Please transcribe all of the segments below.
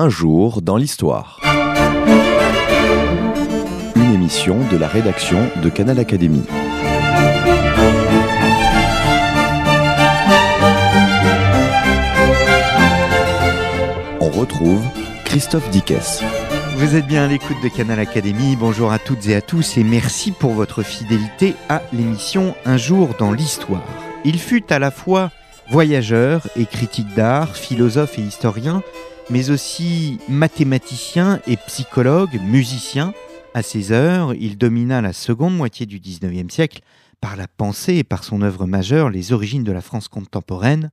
Un jour dans l'histoire. Une émission de la rédaction de Canal Académie. On retrouve Christophe Dickès. Vous êtes bien à l'écoute de Canal Académie. Bonjour à toutes et à tous et merci pour votre fidélité à l'émission Un jour dans l'histoire. Il fut à la fois voyageur et critique d'art, philosophe et historien, mais aussi mathématicien et psychologue, musicien. À ses heures, il domina la seconde moitié du XIXe siècle par la pensée et par son œuvre majeure, Les origines de la France contemporaine.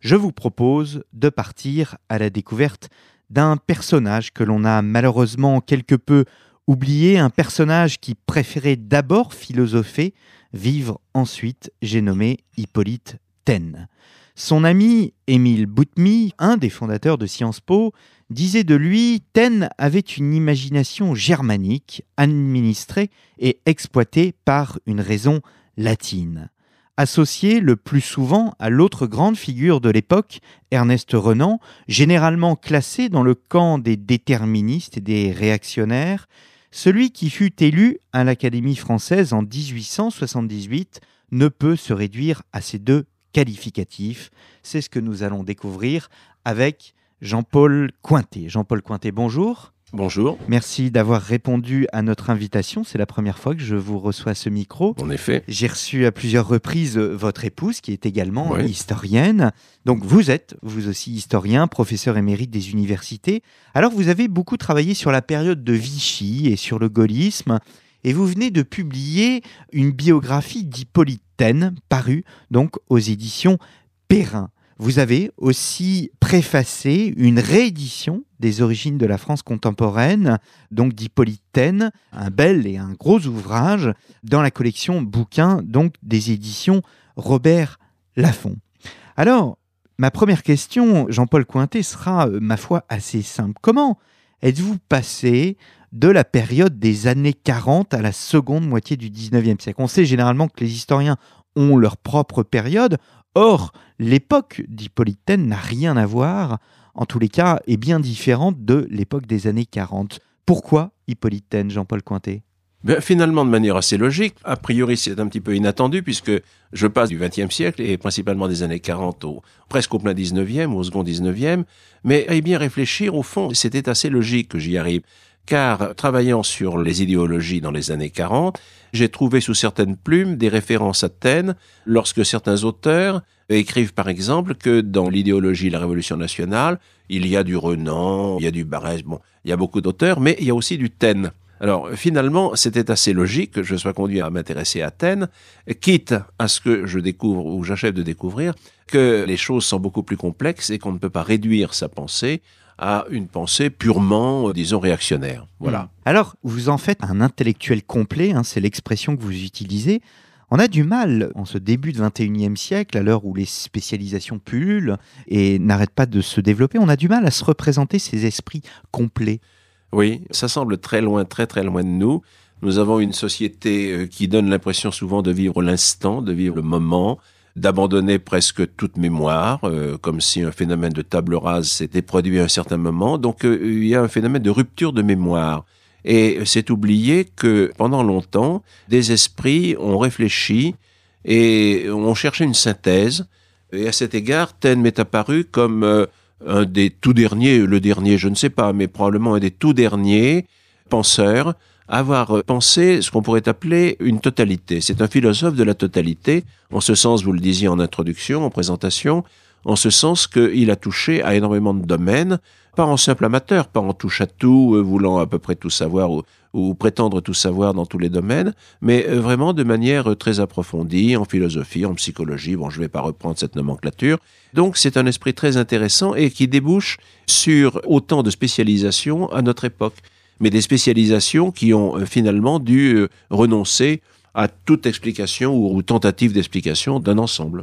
Je vous propose de partir à la découverte d'un personnage que l'on a malheureusement quelque peu oublié, un personnage qui préférait d'abord philosopher, vivre ensuite, j'ai nommé Hippolyte Taine. Son ami Émile Boutmy, un des fondateurs de Sciences Po, disait de lui Taine avait une imagination germanique, administrée et exploitée par une raison latine. Associé le plus souvent à l'autre grande figure de l'époque, Ernest Renan, généralement classé dans le camp des déterministes et des réactionnaires, celui qui fut élu à l'Académie française en 1878 ne peut se réduire à ces deux qualificatifs. C'est ce que nous allons découvrir avec Jean-Paul Cointet. Jean-Paul Cointet, bonjour. Bonjour. Merci d'avoir répondu à notre invitation. C'est la première fois que je vous reçois à ce micro. En effet. J'ai reçu à plusieurs reprises votre épouse, qui est également historienne. Donc vous êtes, vous aussi, historien, professeur émérite des universités. Alors vous avez beaucoup travaillé sur la période de Vichy et sur le gaullisme. Et vous venez de publier une biographie d'Hippolyte Taine, parue donc aux éditions Perrin. Vous avez aussi préfacé une réédition des origines de la France contemporaine, donc d'Hippolyte un bel et un gros ouvrage dans la collection bouquins donc des éditions Robert Laffont. Alors, ma première question, Jean-Paul Cointet, sera, euh, ma foi, assez simple. Comment êtes-vous passé de la période des années 40 à la seconde moitié du 19e siècle. On sait généralement que les historiens ont leur propre période. Or, l'époque d'Hippolyte n'a rien à voir, en tous les cas, est bien différente de l'époque des années 40. Pourquoi Hippolyte Jean-Paul Cointet? Ben, finalement, de manière assez logique, a priori c'est un petit peu inattendu puisque je passe du XXe siècle et principalement des années 40 au presque au plein 19e, au second 19e, mais y bien réfléchir, au fond, c'était assez logique que j'y arrive car travaillant sur les idéologies dans les années 40, j'ai trouvé sous certaines plumes des références à Athènes lorsque certains auteurs écrivent par exemple que dans l'idéologie de la Révolution nationale, il y a du Renan, il y a du Barès, bon, il y a beaucoup d'auteurs, mais il y a aussi du Taine. Alors finalement, c'était assez logique que je sois conduit à m'intéresser à Athènes, quitte à ce que je découvre ou j'achève de découvrir que les choses sont beaucoup plus complexes et qu'on ne peut pas réduire sa pensée à une pensée purement, euh, disons, réactionnaire. Voilà. Hmm. Alors, vous en faites un intellectuel complet, hein, c'est l'expression que vous utilisez. On a du mal, en ce début du 21e siècle, à l'heure où les spécialisations pullulent et n'arrêtent pas de se développer, on a du mal à se représenter ces esprits complets. Oui, ça semble très loin, très très loin de nous. Nous avons une société euh, qui donne l'impression souvent de vivre l'instant, de vivre le moment, d'abandonner presque toute mémoire, euh, comme si un phénomène de table rase s'était produit à un certain moment. Donc euh, il y a un phénomène de rupture de mémoire. Et c'est oublié que pendant longtemps, des esprits ont réfléchi et ont cherché une synthèse. Et à cet égard, Taine m'est apparu comme euh, un des tout derniers, le dernier, je ne sais pas, mais probablement un des tout derniers penseurs avoir pensé ce qu'on pourrait appeler une totalité. C'est un philosophe de la totalité, en ce sens, vous le disiez en introduction, en présentation, en ce sens qu'il a touché à énormément de domaines, pas en simple amateur, pas en touche à tout, euh, voulant à peu près tout savoir ou, ou, prétendre tout savoir dans tous les domaines, mais euh, vraiment de manière euh, très approfondie, en philosophie, en psychologie, bon je ne vais pas reprendre cette nomenclature. Donc c'est un esprit très intéressant et qui débouche sur autant de spécialisations à notre époque mais des spécialisations qui ont euh, finalement dû euh, renoncer à toute explication ou, tentative d'explication d'un ensemble.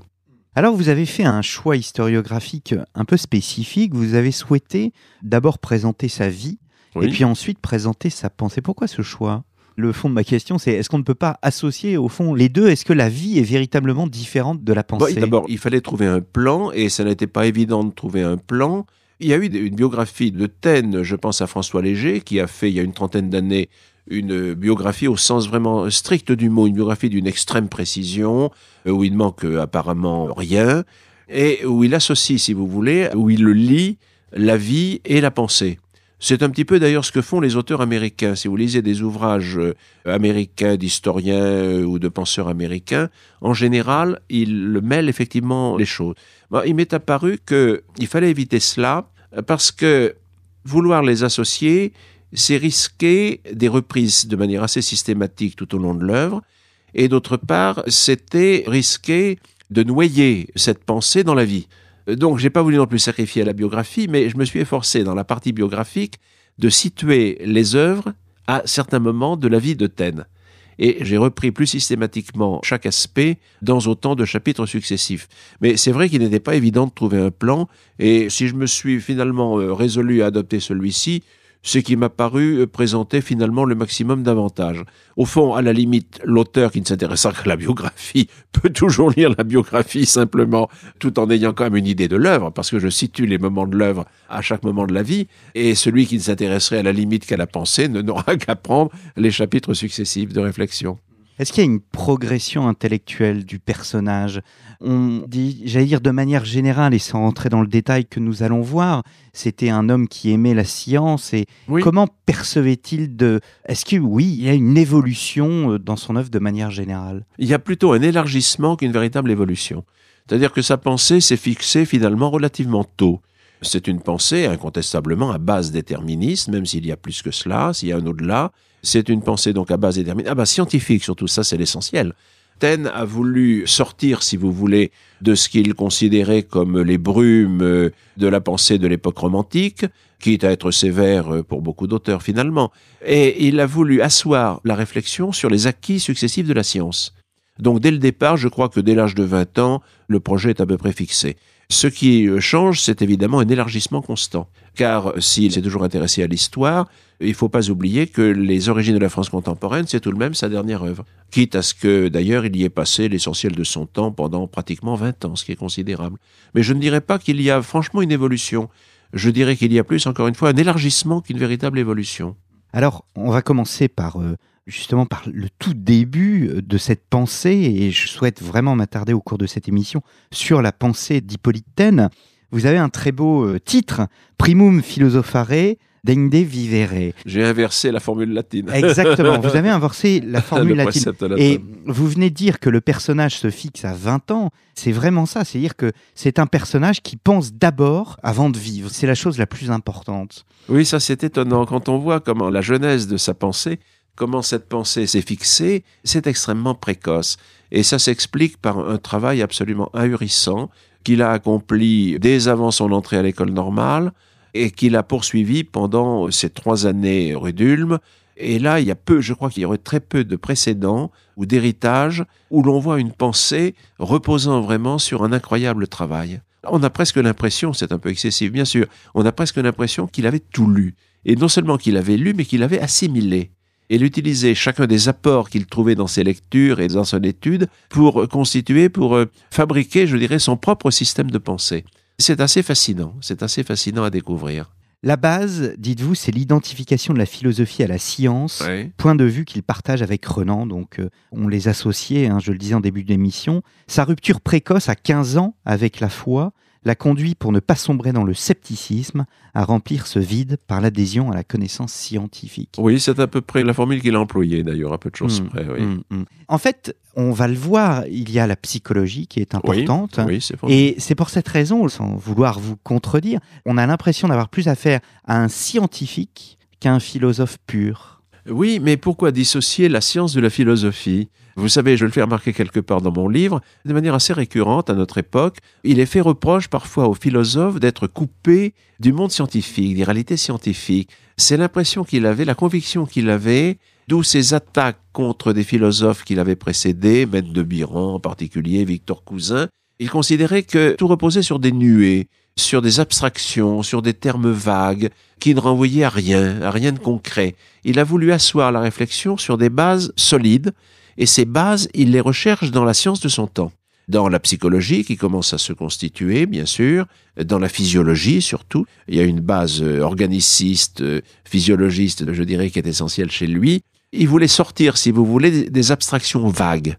Alors vous avez fait un choix historiographique un peu spécifique, vous avez souhaité d'abord présenter sa vie et puis ensuite présenter sa pensée. Pourquoi ce choix? Le fond de ma question, c'est est-ce qu'on ne peut pas associer au fond les deux? Est-ce que la vie est véritablement différente de la pensée? D'abord, il fallait trouver un plan et ça n'était pas évident de trouver un plan Il y a eu une biographie de Taine, je pense à François Léger, qui a fait il y a une trentaine d'années une biographie au sens vraiment strict du mot, une biographie d'une extrême précision, euh, où il manque apparemment rien, et où il associe, si vous voulez, où il lit la vie et la pensée. C'est un petit peu d'ailleurs ce que font les auteurs américains. Si vous lisez des ouvrages euh, américains d'historiens euh, ou de penseurs américains, en général, ils mêlent effectivement les choses. il m'est apparu qu'il fallait éviter cela parce que vouloir les associer, c'est risquer des reprises de manière assez systématique tout au long de l'œuvre, et d'autre part, c'était risquer de noyer cette pensée dans la vie. Donc, j'ai pas voulu non plus sacrifier la biographie, mais je me suis efforcé dans la partie biographique de situer les œuvres à certains moments de la vie de Taine. Et j'ai repris plus systématiquement chaque aspect dans autant de chapitres successifs. Mais c'est vrai qu'il n'était pas évident de trouver un plan, et si je me suis finalement euh, résolu à adopter celui-ci, ce qui m'a paru euh, présenter finalement le maximum d'avantages. Au fond, à la limite, l'auteur qui ne s'intéressera qu'à la biographie peut toujours lire la biographie simplement, tout en ayant quand même une idée de l'œuvre, parce que je situe les moments de l'œuvre à chaque moment de la vie, et celui qui ne s'intéresserait à la limite qu'à la pensée ne n'aura qu'à prendre les chapitres successifs de réflexion. Est-ce qu'il y a une progression intellectuelle du personnage? On dit, j'allais dire de manière générale, et sans rentrer dans le détail que nous allons voir, c'était un homme qui aimait la science. Et comment percevait-il de... Est-ce que oui, il y a une évolution euh, dans son œuvre de manière générale? Il y a plutôt un élargissement qu'une véritable évolution. C'est-à-dire que sa pensée s'est fixée finalement relativement tôt. C'est une pensée incontestablement à base déterminisme, même s'il y a plus que cela, s'il y a un au-delà. C'est une pensée donc à base déterminée, ah bah scientifique surtout, ça c'est l'essentiel. Taine a voulu sortir, si vous voulez, de ce qu'il considérait comme les brumes de la pensée de l'époque romantique, quitte à être sévère pour beaucoup d'auteurs finalement, et il a voulu asseoir la réflexion sur les acquis successifs de la science. Donc dès le départ, je crois que dès l'âge de 20 ans, le projet est à peu près fixé. Ce qui change, c'est évidemment un élargissement constant. Car s'il s'est toujours intéressé à l'histoire, il ne faut pas oublier que les origines de la France contemporaine, c'est tout de même sa dernière œuvre. Quitte à ce que, d'ailleurs, il y ait passé l'essentiel de son temps pendant pratiquement 20 ans, ce qui est considérable. Mais je ne dirais pas qu'il y a franchement une évolution. Je dirais qu'il y a plus, encore une fois, un élargissement qu'une véritable évolution. Alors, on va commencer par euh, justement par le tout début euh, de cette pensée, et je souhaite vraiment m'attarder au cours de cette émission sur la pensée d'Hippolyte Vous avez un très beau euh, titre, Primum Philosophare, Deinde vivere. J'ai inversé la formule latine. Exactement. Vous avez inversé la formule latine. Et vous venez de dire que le personnage se fixe à 20 ans. C'est vraiment ça. C'est-à-dire que c'est un personnage qui pense d'abord avant de vivre. C'est la chose la plus importante. Oui, ça c'est étonnant. Quand on voit comment la genèse de sa pensée comment cette pensée s'est fixée, c'est extrêmement précoce. Et ça s'explique par un travail absolument ahurissant qu'il a accompli dès avant son entrée à l'école normale et qu'il a poursuivi pendant ces trois années rue d'Ulm. Et là, il y a peu, je crois qu'il y aurait très peu de précédents ou d'héritage où l'on voit une pensée reposant vraiment sur un incroyable travail. On a presque l'impression, c'est un peu excessif bien sûr, on a presque l'impression qu'il avait tout lu. Et non seulement qu'il avait lu, mais qu'il avait assimilé et il utilisait chacun des apports qu'il trouvait dans ses lectures et dans son étude pour constituer, pour euh, fabriquer, je dirais, son propre système de pensée. C'est assez fascinant, c'est assez fascinant à découvrir. La base, dites-vous, c'est l'identification de la philosophie à la science, point de vue qu'il partage avec Renan, donc euh, on les associait, hein, je le disais en début d'émission. Sa rupture précoce à 15 ans avec la foi, l'a conduit, pour ne pas sombrer dans le scepticisme, à remplir ce vide par l'adhésion à la connaissance scientifique. Oui, c'est à peu près la formule qu'il a employée d'ailleurs, à peu de choses mmh, près. Oui. Mmh, mmh. En fait, on va le voir, il y a la psychologie qui est importante. Oui, et c'est pour cette raison, sans vouloir vous contredire, on a l'impression d'avoir plus affaire à un scientifique qu'à un philosophe pur. Oui, mais pourquoi dissocier la science de la philosophie? Vous savez, je le fais remarquer quelque part dans mon livre, de manière assez récurrente à notre époque, il est fait reproche parfois aux philosophes d'être coupés du monde scientifique, des réalités scientifiques. C'est l'impression qu'il avait, la conviction qu'il avait, d'où ces attaques contre des philosophes qu'il avait précédés, Maître de Biran en particulier, Victor Cousin. Il considérait que tout reposait sur des nuées, sur des abstractions, sur des termes vagues, qui ne renvoyaient à rien, à rien de concret. Il a voulu asseoir la réflexion sur des bases solides, et ces bases, il les recherche dans la science de son temps. dans la psychologie qui commence à se constituer, bien sûr, dans la physiologie surtout. Il y a une base organiciste, physiologiste, je dirais, qui est essentielle chez lui. Il voulait sortir, si vous voulez, des abstractions vagues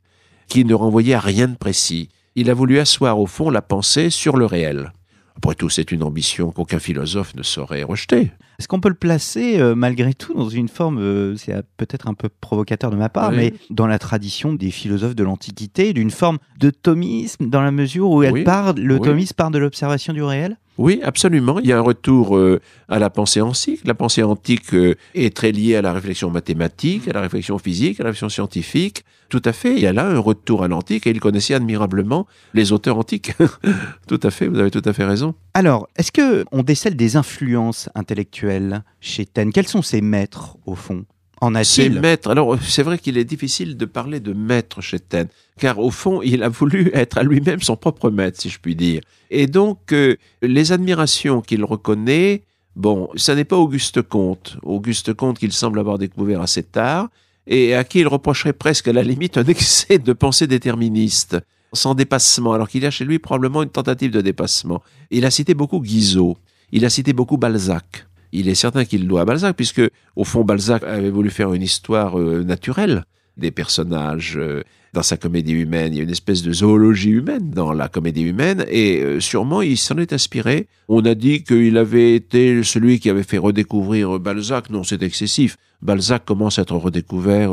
qui ne renvoyaient à rien de précis. Il a voulu asseoir au fond la pensée sur le réel. Après tout, c'est une ambition qu'aucun philosophe ne saurait rejeter. Est-ce qu'on peut le placer euh, malgré tout dans une forme, euh, c'est peut-être un peu provocateur de ma part, Oui. mais dans la tradition des philosophes de l'Antiquité, d'une forme de thomisme dans la mesure où elle Oui. part, le Oui. thomisme part de l'observation du réel? Oui, absolument. Il y a un retour euh, à la pensée antique. La pensée antique euh, est très liée à la réflexion mathématique, à la réflexion physique, à la réflexion scientifique. Tout à fait. Il y a là un retour à l'antique et il connaissait admirablement les auteurs antiques. tout à fait. Vous avez tout à fait raison. Alors, est-ce que on décèle des influences intellectuelles? Chez Taine Quels sont ses maîtres, au fond En Ses maîtres. Alors, c'est vrai qu'il est difficile de parler de maître chez Taine, car au fond, il a voulu être à lui-même son propre maître, si je puis dire. Et donc, euh, les admirations qu'il reconnaît, bon, ça n'est pas Auguste Comte. Auguste Comte qu'il semble avoir découvert assez tard, et à qui il reprocherait presque à la limite un excès de pensée déterministe, sans dépassement, alors qu'il y a chez lui probablement une tentative de dépassement. Il a cité beaucoup Guizot, il a cité beaucoup Balzac. Il est certain qu'il le doit à Balzac, puisque, au fond, Balzac avait voulu faire une histoire euh, naturelle des personnages. euh, dans sa comédie humaine, il y a une espèce de zoologie humaine dans la comédie humaine, et euh, sûrement il s'en est inspiré. On a dit qu'il avait été celui qui avait fait redécouvrir Balzac. Non, c'est excessif. Balzac commence à être redécouvert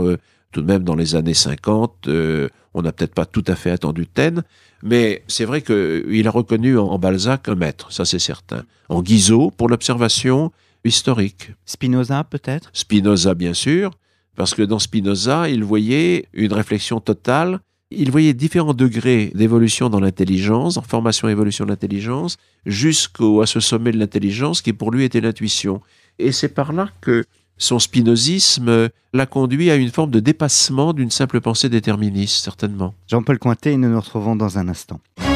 tout de même dans les années 50. euh, on n'a peut-être pas tout à fait attendu Taine, mais c'est vrai qu'il a reconnu en Balzac un maître, ça c'est certain. En Guizot, pour l'observation historique. Spinoza, peut-être? Spinoza, bien sûr, parce que dans Spinoza, il voyait une réflexion totale. Il voyait différents degrés d'évolution dans l'intelligence, en formation et évolution de l'intelligence, jusqu'au à ce sommet de l'intelligence qui pour lui était l'intuition. Et c'est par là que son spinozisme l'a conduit à une forme de dépassement d'une simple pensée déterministe, certainement. Jean-Paul Cointet, nous nous retrouvons dans un instant. «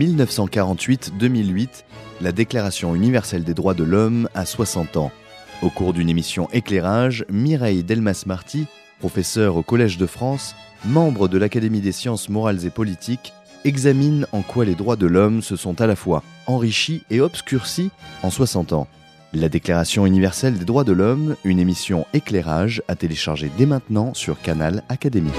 1948-2008, la Déclaration universelle des droits de l'homme a 60 ans. Au cours d'une émission Éclairage, Mireille Delmas-Marty, professeure au Collège de France, membre de l'Académie des sciences morales et politiques, examine en quoi les droits de l'homme se sont à la fois enrichis et obscurcis en 60 ans. La Déclaration universelle des droits de l'homme, une émission Éclairage à télécharger dès maintenant sur Canal Académie.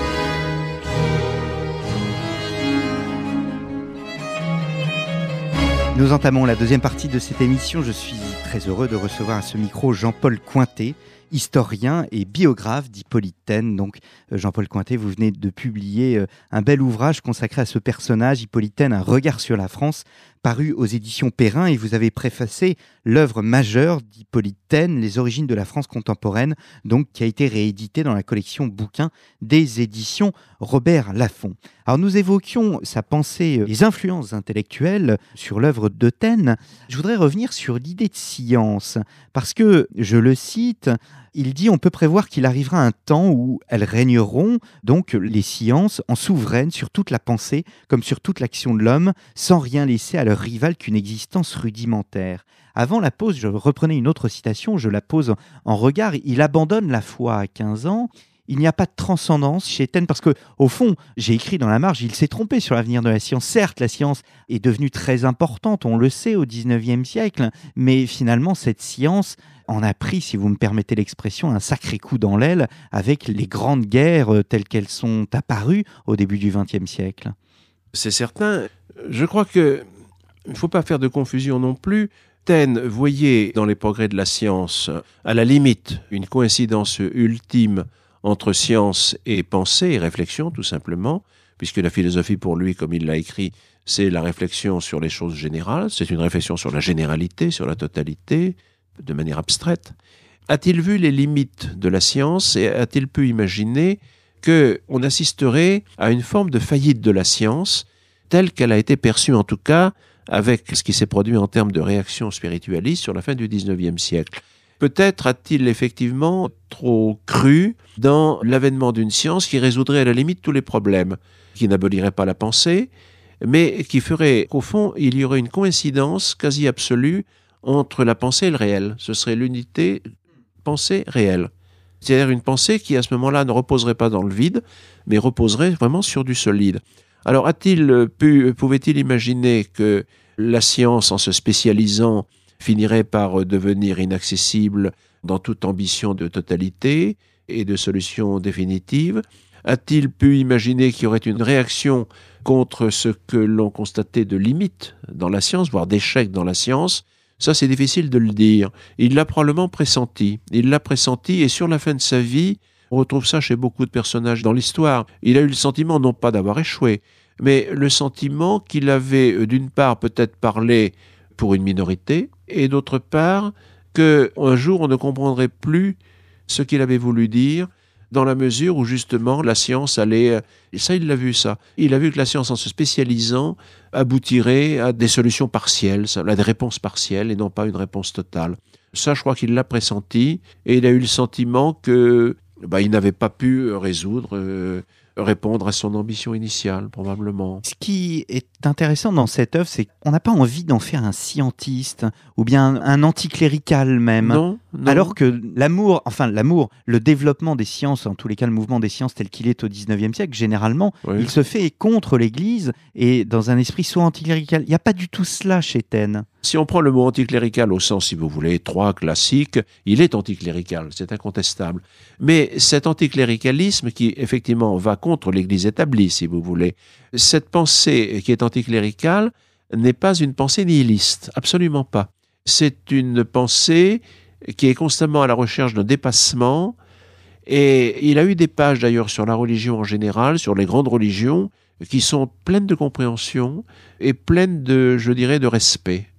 Nous entamons la deuxième partie de cette émission. Je suis très heureux de recevoir à ce micro Jean-Paul Cointet, historien et biographe d'Hippolyte Taine. Donc, euh, Jean-Paul Cointet, vous venez de publier euh, un bel ouvrage consacré à ce personnage, Hippolyte Taine, Un regard sur la France, paru aux éditions Perrin, et vous avez préfacé l'œuvre majeure d'Hippolyte Taine, Les origines de la France contemporaine, donc qui a été réédité dans la collection bouquins des éditions Robert Laffont. Alors nous évoquions sa pensée, euh, les influences intellectuelles sur l'œuvre de Taine. Je voudrais revenir sur l'idée de science, parce que, je le cite, il dit on peut prévoir qu'il arrivera un temps où elles régneront, donc les sciences, en souveraines sur toute la pensée comme sur toute l'action de l'homme, sans rien laisser à leur rival qu'une existence rudimentaire. Avant la pause, je reprenais une autre citation, je la pose en regard. Il abandonne la foi à 15 ans. Il n'y a pas de transcendance chez Taine parce que, au fond, j'ai écrit dans la marge, il s'est trompé sur l'avenir de la science. Certes, la science est devenue très importante, on le sait, au 19e siècle, mais finalement, cette science en a pris, si vous me permettez l'expression, un sacré coup dans l'aile avec les grandes guerres euh, telles qu'elles sont apparues au début du 20e siècle. C'est certain. Je crois que il ne faut pas faire de confusion non plus. Taine voyait dans les progrès de la science, à la limite, une coïncidence ultime entre science et pensée et réflexion, tout simplement, puisque la philosophie pour lui, comme il l'a écrit, c'est la réflexion sur les choses générales, c'est une réflexion sur la généralité, sur la totalité, de manière abstraite. A-t-il vu les limites de la science et a-t-il pu imaginer que on assisterait à une forme de faillite de la science telle qu'elle a été perçue en tout cas avec ce qui s'est produit en termes de réaction spiritualiste sur la fin du XIXe siècle? Peut-être a-t-il effectivement trop cru dans l'avènement d'une science qui résoudrait à la limite tous les problèmes, qui n'abolirait pas la pensée, mais qui ferait qu'au fond, il y aurait une coïncidence quasi absolue entre la pensée et le réel. Ce serait l'unité pensée réelle. C'est-à-dire une pensée qui, à ce moment-là, ne reposerait pas dans le vide, mais reposerait vraiment sur du solide. Alors, a-t-il pu, pouvait-il imaginer que la science, en se spécialisant, finirait par devenir inaccessible dans toute ambition de totalité et de solution définitive A-t-il pu imaginer qu'il y aurait une réaction contre ce que l'on constatait de limite dans la science, voire d'échec dans la science? Ça, c'est difficile de le dire. Il l'a probablement pressenti. Il l'a pressenti et sur la fin de sa vie, on retrouve ça chez beaucoup de personnages dans l'histoire. Il a eu le sentiment non pas d'avoir échoué, mais le sentiment qu'il avait euh, d'une part peut-être parlé pour une minorité, et d'autre part que un jour on ne comprendrait plus ce qu'il avait voulu dire, dans la mesure où justement la science allait... Euh, et ça, il l'a vu, ça. Il a vu que la science, en se spécialisant, aboutirait à des solutions partielles, à des réponses partielles et non pas une réponse totale. Ça, je crois qu'il l'a pressenti et il a eu le sentiment que bah, il n'avait pas pu résoudre euh, répondre à son ambition initiale, probablement. Ce qui est intéressant dans cette œuvre, c'est qu'on n'a pas envie d'en faire un scientiste ou bien un anticlérical même. Non, Alors que l'amour, enfin l'amour, le développement des sciences, en tous les cas le mouvement des sciences tel qu'il est au 19e siècle, généralement, il se fait contre l'Église et dans un esprit soit anticlérical. Il n'y a pas du tout cela chez Taine. Si on prend le mot anticlérical au sens, si vous voulez, étroit, classique, il est anticlérical, c'est incontestable. Mais cet anticléricalisme qui, effectivement, va contre l'Église établie, si vous voulez, cette pensée qui est anticléricale n'est pas une pensée nihiliste, absolument pas. C'est une pensée qui est constamment à la recherche d'un dépassement, et il a eu des pages d'ailleurs sur la religion en général, sur les grandes religions, qui sont pleines de compréhension et pleines de, je dirais, de respect.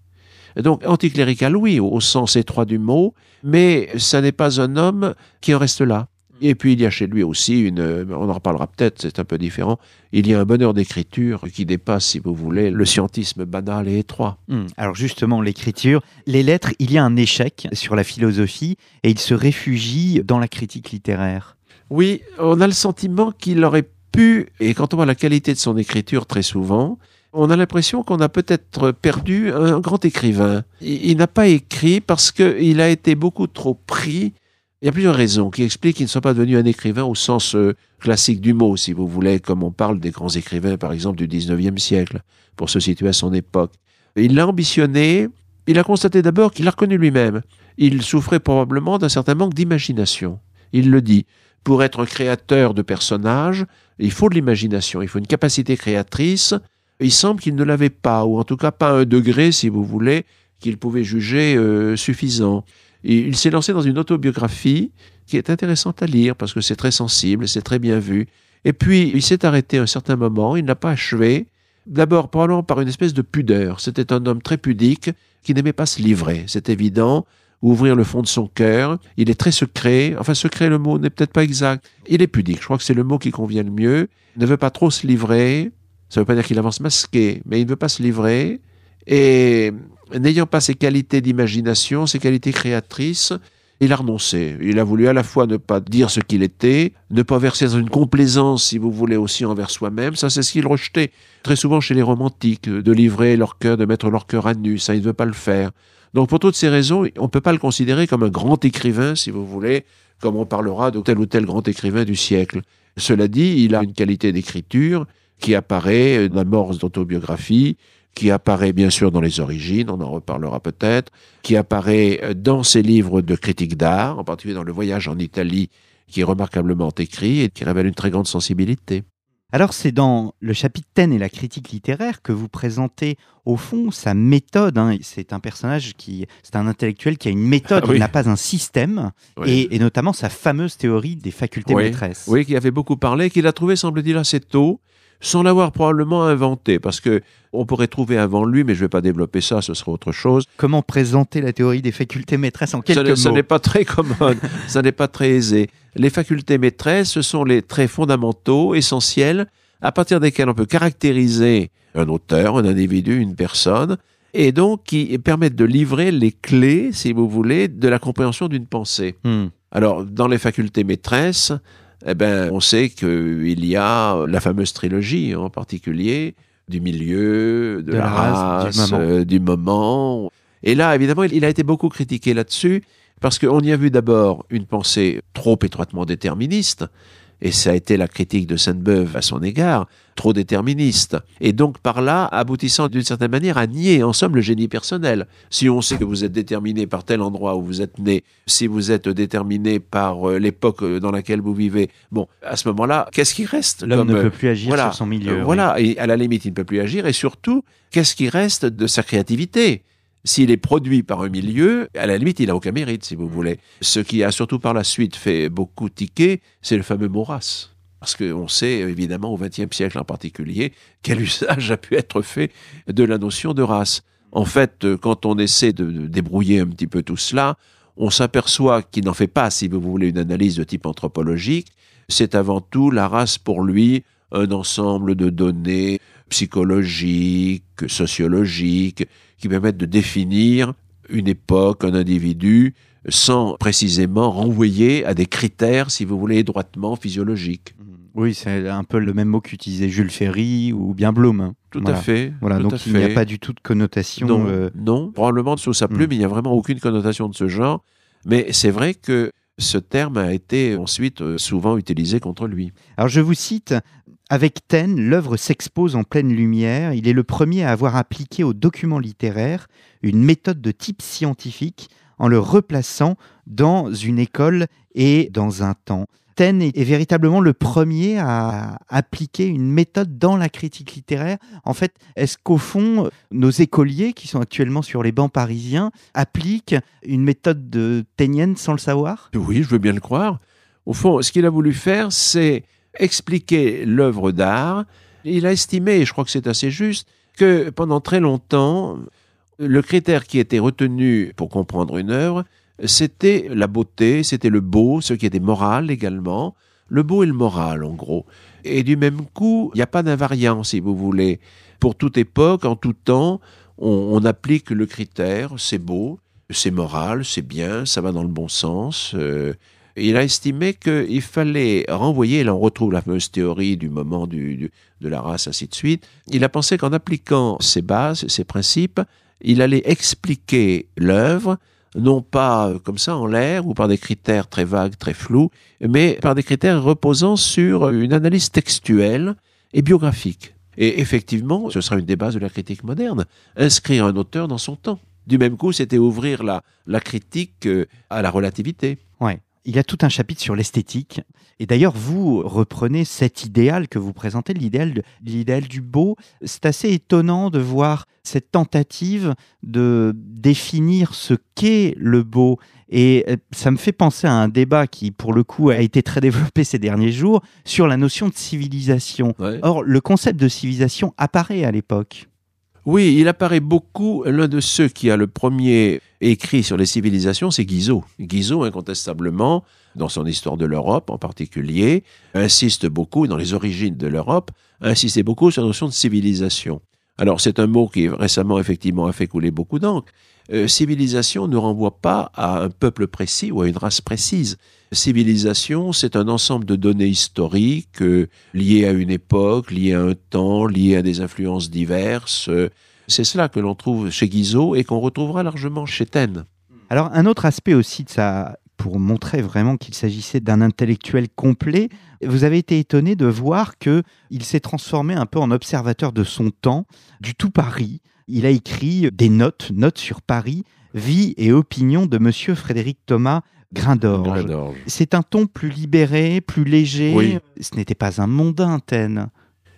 Donc anticlérical, oui, au sens étroit du mot, mais ça n'est pas un homme qui en reste là. Et puis il y a chez lui aussi une, on en reparlera peut-être, c'est un peu différent, il y a un bonheur d'écriture qui dépasse, si vous voulez, le scientisme banal et étroit. Hmm. Alors justement, l'écriture, les lettres, il y a un échec sur la philosophie et il se réfugie dans la critique littéraire. Oui, on a le sentiment qu'il aurait pu, et quand on voit la qualité de son écriture très souvent, on a l'impression qu'on a peut-être perdu un grand écrivain. Il, n'a pas écrit parce qu'il a été beaucoup trop pris. Il y a plusieurs raisons qui expliquent qu'il ne soit pas devenu un écrivain au sens euh, classique du mot, si vous voulez, comme on parle des grands écrivains, par exemple, du 19e siècle, pour se situer à son époque. Il l'a ambitionné, il a constaté d'abord qu'il a reconnu lui-même. Il souffrait probablement d'un certain manque d'imagination. Il le dit. Pour être créateur de personnages, il faut de l'imagination, il faut une capacité créatrice, il semble qu'il ne l'avait pas, ou en tout cas pas un degré, si vous voulez, qu'il pouvait juger euh, suffisant. Et il s'est lancé dans une autobiographie qui est intéressante à lire parce que c'est très sensible, c'est très bien vu. Et puis, il s'est arrêté à un certain moment, il n'a pas achevé. D'abord, probablement par une espèce de pudeur. C'était un homme très pudique qui n'aimait pas se livrer, c'est évident. Ouvrir le fond de son cœur. Il est très secret. Enfin, secret, le mot n'est peut-être pas exact. Il est pudique. Je crois que c'est le mot qui convient le mieux. Il ne veut pas trop se livrer. Ça ne veut pas dire qu'il avance masqué, mais il ne veut pas se livrer. Et n'ayant pas ses qualités d'imagination, ses qualités créatrices, il a renoncé. Il a voulu à la fois ne pas dire ce qu'il était, ne pas verser dans une complaisance, si vous voulez, aussi envers soi-même. Ça, c'est ce qu'il rejetait très souvent chez les romantiques, de livrer leur cœur, de mettre leur cœur à nu. Ça, il ne veut pas le faire. Donc, pour toutes ces raisons, on ne peut pas le considérer comme un grand écrivain, si vous voulez, comme on parlera de tel ou tel grand écrivain du siècle. Cela dit, il a une qualité d'écriture qui apparaît dans Morse d'autobiographie, qui apparaît bien sûr dans les origines, on en reparlera peut-être, qui apparaît dans ses livres de critique d'art, en particulier dans Le Voyage en Italie, qui est remarquablement écrit et qui révèle une très grande sensibilité. Alors c'est dans le chapitre 10 et la critique littéraire que vous présentez au fond sa méthode. Hein. C'est un personnage qui, c'est un intellectuel qui a une méthode, ah n'a pas un système, et, notamment sa fameuse théorie des facultés maîtresses. Oui, qui avait beaucoup parlé, qu'il a trouvé, semble-t-il, assez tôt, sans l'avoir probablement inventé, parce que on pourrait trouver avant lui, mais je ne vais pas développer ça, ce serait autre chose. Comment présenter la théorie des facultés maîtresses en quelques mots Ce n'est pas très commode, ça n'est pas très aisé. Les facultés maîtresses, ce sont les traits fondamentaux, essentiels, à partir desquels on peut caractériser un auteur, un individu, une personne, et donc qui permettent de livrer les clés, si vous voulez, de la compréhension d'une pensée. Hmm. Alors, dans les facultés maîtresses, eh ben, on sait qu'il y a la fameuse trilogie en particulier, du milieu, de, la, race, du, moment. Euh, du, moment. Et là, évidemment, il a été beaucoup critiqué là-dessus, Parce qu'on y a vu d'abord une pensée trop étroitement déterministe, et ça a été la critique de Sainte-Beuve à son égard, trop déterministe. Et donc par là, aboutissant d'une certaine manière à nier en somme le génie personnel. Si on sait que vous êtes déterminé par tel endroit où vous êtes né, si vous êtes déterminé par euh, l'époque dans laquelle vous vivez, bon, à ce moment-là, qu'est-ce qui reste L'homme ne euh, peut plus agir voilà, sur son milieu. euh, oui. Voilà, et à la limite, il ne peut plus agir. Et surtout, qu'est-ce qui reste de sa créativité? S'il est produit par un milieu, à la limite, il n'a aucun mérite, si vous voulez. Ce qui a surtout par la suite fait beaucoup tiquer, c'est le fameux race. Parce qu'on sait, évidemment, au XXe siècle en particulier, quel usage a pu être fait de la notion de race. En fait, euh, quand on essaie de débrouiller un petit peu tout cela, on s'aperçoit qu'il n'en fait pas, si vous voulez, une analyse de type anthropologique. C'est avant tout la race pour lui un ensemble de données psychologiques, sociologiques, qui permettent de définir une époque, un individu, sans précisément renvoyer à des critères, si vous voulez, étroitement physiologiques. Oui, c'est un peu le même mot qu'utilisait Jules Ferry ou bien Blum. hein. Tout Voilà. à fait. Voilà, donc il n'y a pas du tout de connotation. Non, euh, non, probablement sous sa plume, Hmm. il n'y a vraiment aucune connotation de ce genre. Mais c'est vrai que ce terme a été ensuite euh, souvent utilisé contre lui. Alors je vous cite, avec Taine, l'œuvre s'expose en pleine lumière. Il est le premier à avoir appliqué au document littéraire une méthode de type scientifique en le replaçant dans une école et dans un temps. Taine est, véritablement le premier à appliquer une méthode dans la critique littéraire. En fait, est-ce qu'au fond, nos écoliers qui sont actuellement sur les bancs parisiens appliquent une méthode de sans le savoir? Oui, je veux bien le croire. Au fond, ce qu'il a voulu faire, c'est expliquer l'œuvre d'art. Il a estimé, et je crois que c'est assez juste, que pendant très longtemps, le critère qui était retenu pour comprendre une œuvre, c'était la beauté, c'était le beau, ce qui était moral également. Le beau et le moral, en gros. Et du même coup, il n'y a pas d'invariant, si vous voulez. Pour toute époque, en tout temps, on, applique le critère, c'est beau, c'est moral, c'est bien, ça va dans le bon sens. euh, il a estimé qu'il fallait renvoyer, là on retrouve la fameuse théorie du moment du- de la race, ainsi de suite. Il a pensé qu'en appliquant ces bases, ces principes, il allait expliquer l'œuvre, non pas euh, comme ça en l'air ou par des critères très vagues, très flous, mais par des critères reposant sur une analyse textuelle et biographique. Et effectivement, ce sera une des bases de la critique moderne, inscrire un auteur dans son temps. Du même coup, c'était ouvrir la, la critique euh, à la relativité. Ouais. Il y a tout un chapitre sur l'esthétique. Et d'ailleurs, vous reprenez cet idéal que vous présentez, l'idéal, du beau. C'est assez étonnant de voir cette tentative de définir ce qu'est le beau. Et euh, ça me fait penser à un débat qui, pour le coup, a été très développé ces derniers jours sur la notion de civilisation. Or, le concept de civilisation apparaît à l'époque. Oui, il apparaît beaucoup. L'un de ceux qui a le premier écrit sur les civilisations, c'est Guizot. Guizot, incontestablement, dans son histoire de l'Europe en particulier, insiste beaucoup, dans les origines de l'Europe, insistait beaucoup sur la notion de civilisation. Alors, c'est un mot qui récemment, effectivement, a fait couler beaucoup d'encre. Euh, civilisation ne renvoie pas à un peuple précis ou à une race précise. Civilisation, c'est un ensemble de données historiques euh, liées à une époque, liées à un temps, liées à des influences diverses. C'est cela que l'on trouve chez Guizot et qu'on retrouvera largement chez Taine. Alors, un autre aspect aussi de ça, pour montrer vraiment qu'il s'agissait d'un intellectuel complet, vous avez été étonné de voir que il s'est transformé un peu en observateur de son temps, du tout Paris. Il a écrit des notes, notes sur Paris, vie et opinion de Monsieur Frédéric Thomas Grindorge. Grindorge. C'est un ton plus libéré, plus léger. Oui. Ce n'était pas un mondain, Taine.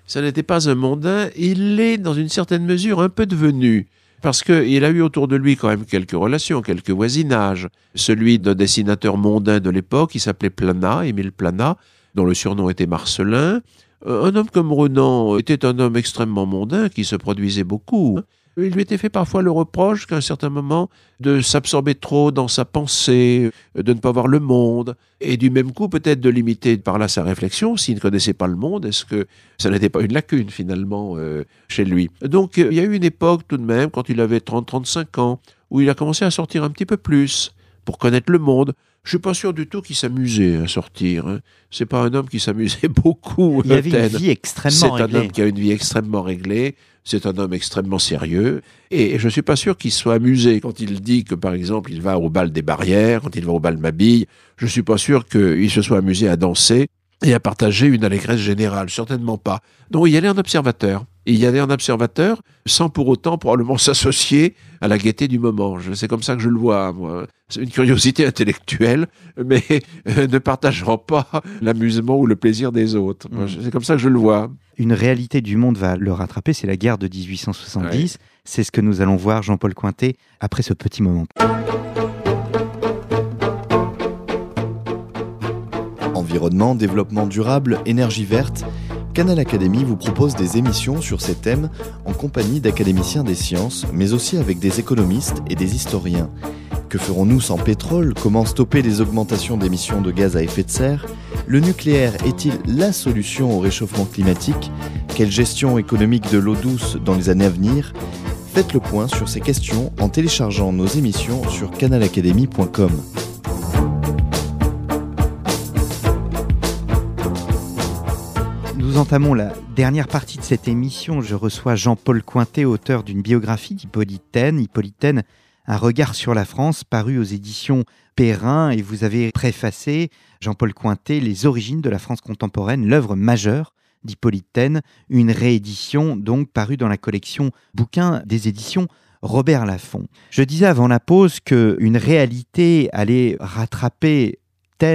Ce n'était pas un mondain, il l'est dans une certaine mesure un peu devenu. Parce qu'il a eu autour de lui quand même quelques relations, quelques voisinages. Celui d'un dessinateur mondain de l'époque, qui s'appelait Plana, Émile Plana, dont le surnom était Marcelin. Euh, Un homme comme Renan était un homme extrêmement mondain qui se produisait beaucoup. Il lui était fait parfois le reproche qu'à un certain moment de s'absorber trop dans sa pensée, de ne pas voir le monde, et du même coup peut-être de limiter par là sa réflexion. S'il ne connaissait pas le monde, est-ce que ça n'était pas une lacune finalement euh, chez lui? Donc euh, il y a eu une époque tout de même, quand il avait 30-35 ans, où il a commencé à sortir un petit peu plus pour connaître le monde. Je suis pas sûr du tout qu'il s'amusait à sortir. Hein. C'est pas un homme qui s'amusait beaucoup. Il avait une vie C'est extrêmement un réglée. homme qui a une vie extrêmement réglée, c'est un homme extrêmement sérieux. Et je suis pas sûr qu'il soit amusé quand il dit que, par exemple, il va au bal des barrières, quand il va au bal Mabille. Je suis pas sûr qu'il se soit amusé à danser et à partager une allégresse générale. Certainement pas. Donc, il y allait un observateur. Il y allait un observateur sans pour autant probablement s'associer à la gaieté du moment. C'est comme ça que je le vois, moi. C'est une curiosité intellectuelle, mais euh, ne partageant pas l'amusement ou le plaisir des autres. Mm. C'est comme ça que je le vois. Une réalité du monde va le rattraper, c'est la guerre de 1870. C'est ce que nous allons voir, Jean-Paul Cointet, après ce petit moment. Environnement, développement durable, énergie verte, Canal Académie vous propose des émissions sur ces thèmes en compagnie d'académiciens des sciences, mais aussi avec des économistes et des historiens. Que ferons-nous sans pétrole? Comment stopper les augmentations d'émissions de gaz à effet de serre? Le nucléaire est-il la solution au réchauffement climatique? Quelle gestion économique de l'eau douce dans les années à venir? Faites le point sur ces questions en téléchargeant nos émissions sur canalacadémie.com. Nous entamons la dernière partie de cette émission. Je reçois Jean-Paul Cointet, auteur d'une biographie d'Hippolytène. Hippolytène, un regard sur la France, paru aux éditions Perrin, et vous avez préfacé, Jean-Paul Cointet, Les origines de la France contemporaine, l'œuvre majeure d'Hippolytène, une réédition donc parue dans la collection bouquins des éditions Robert Laffont. Je disais avant la pause qu'une réalité allait rattraper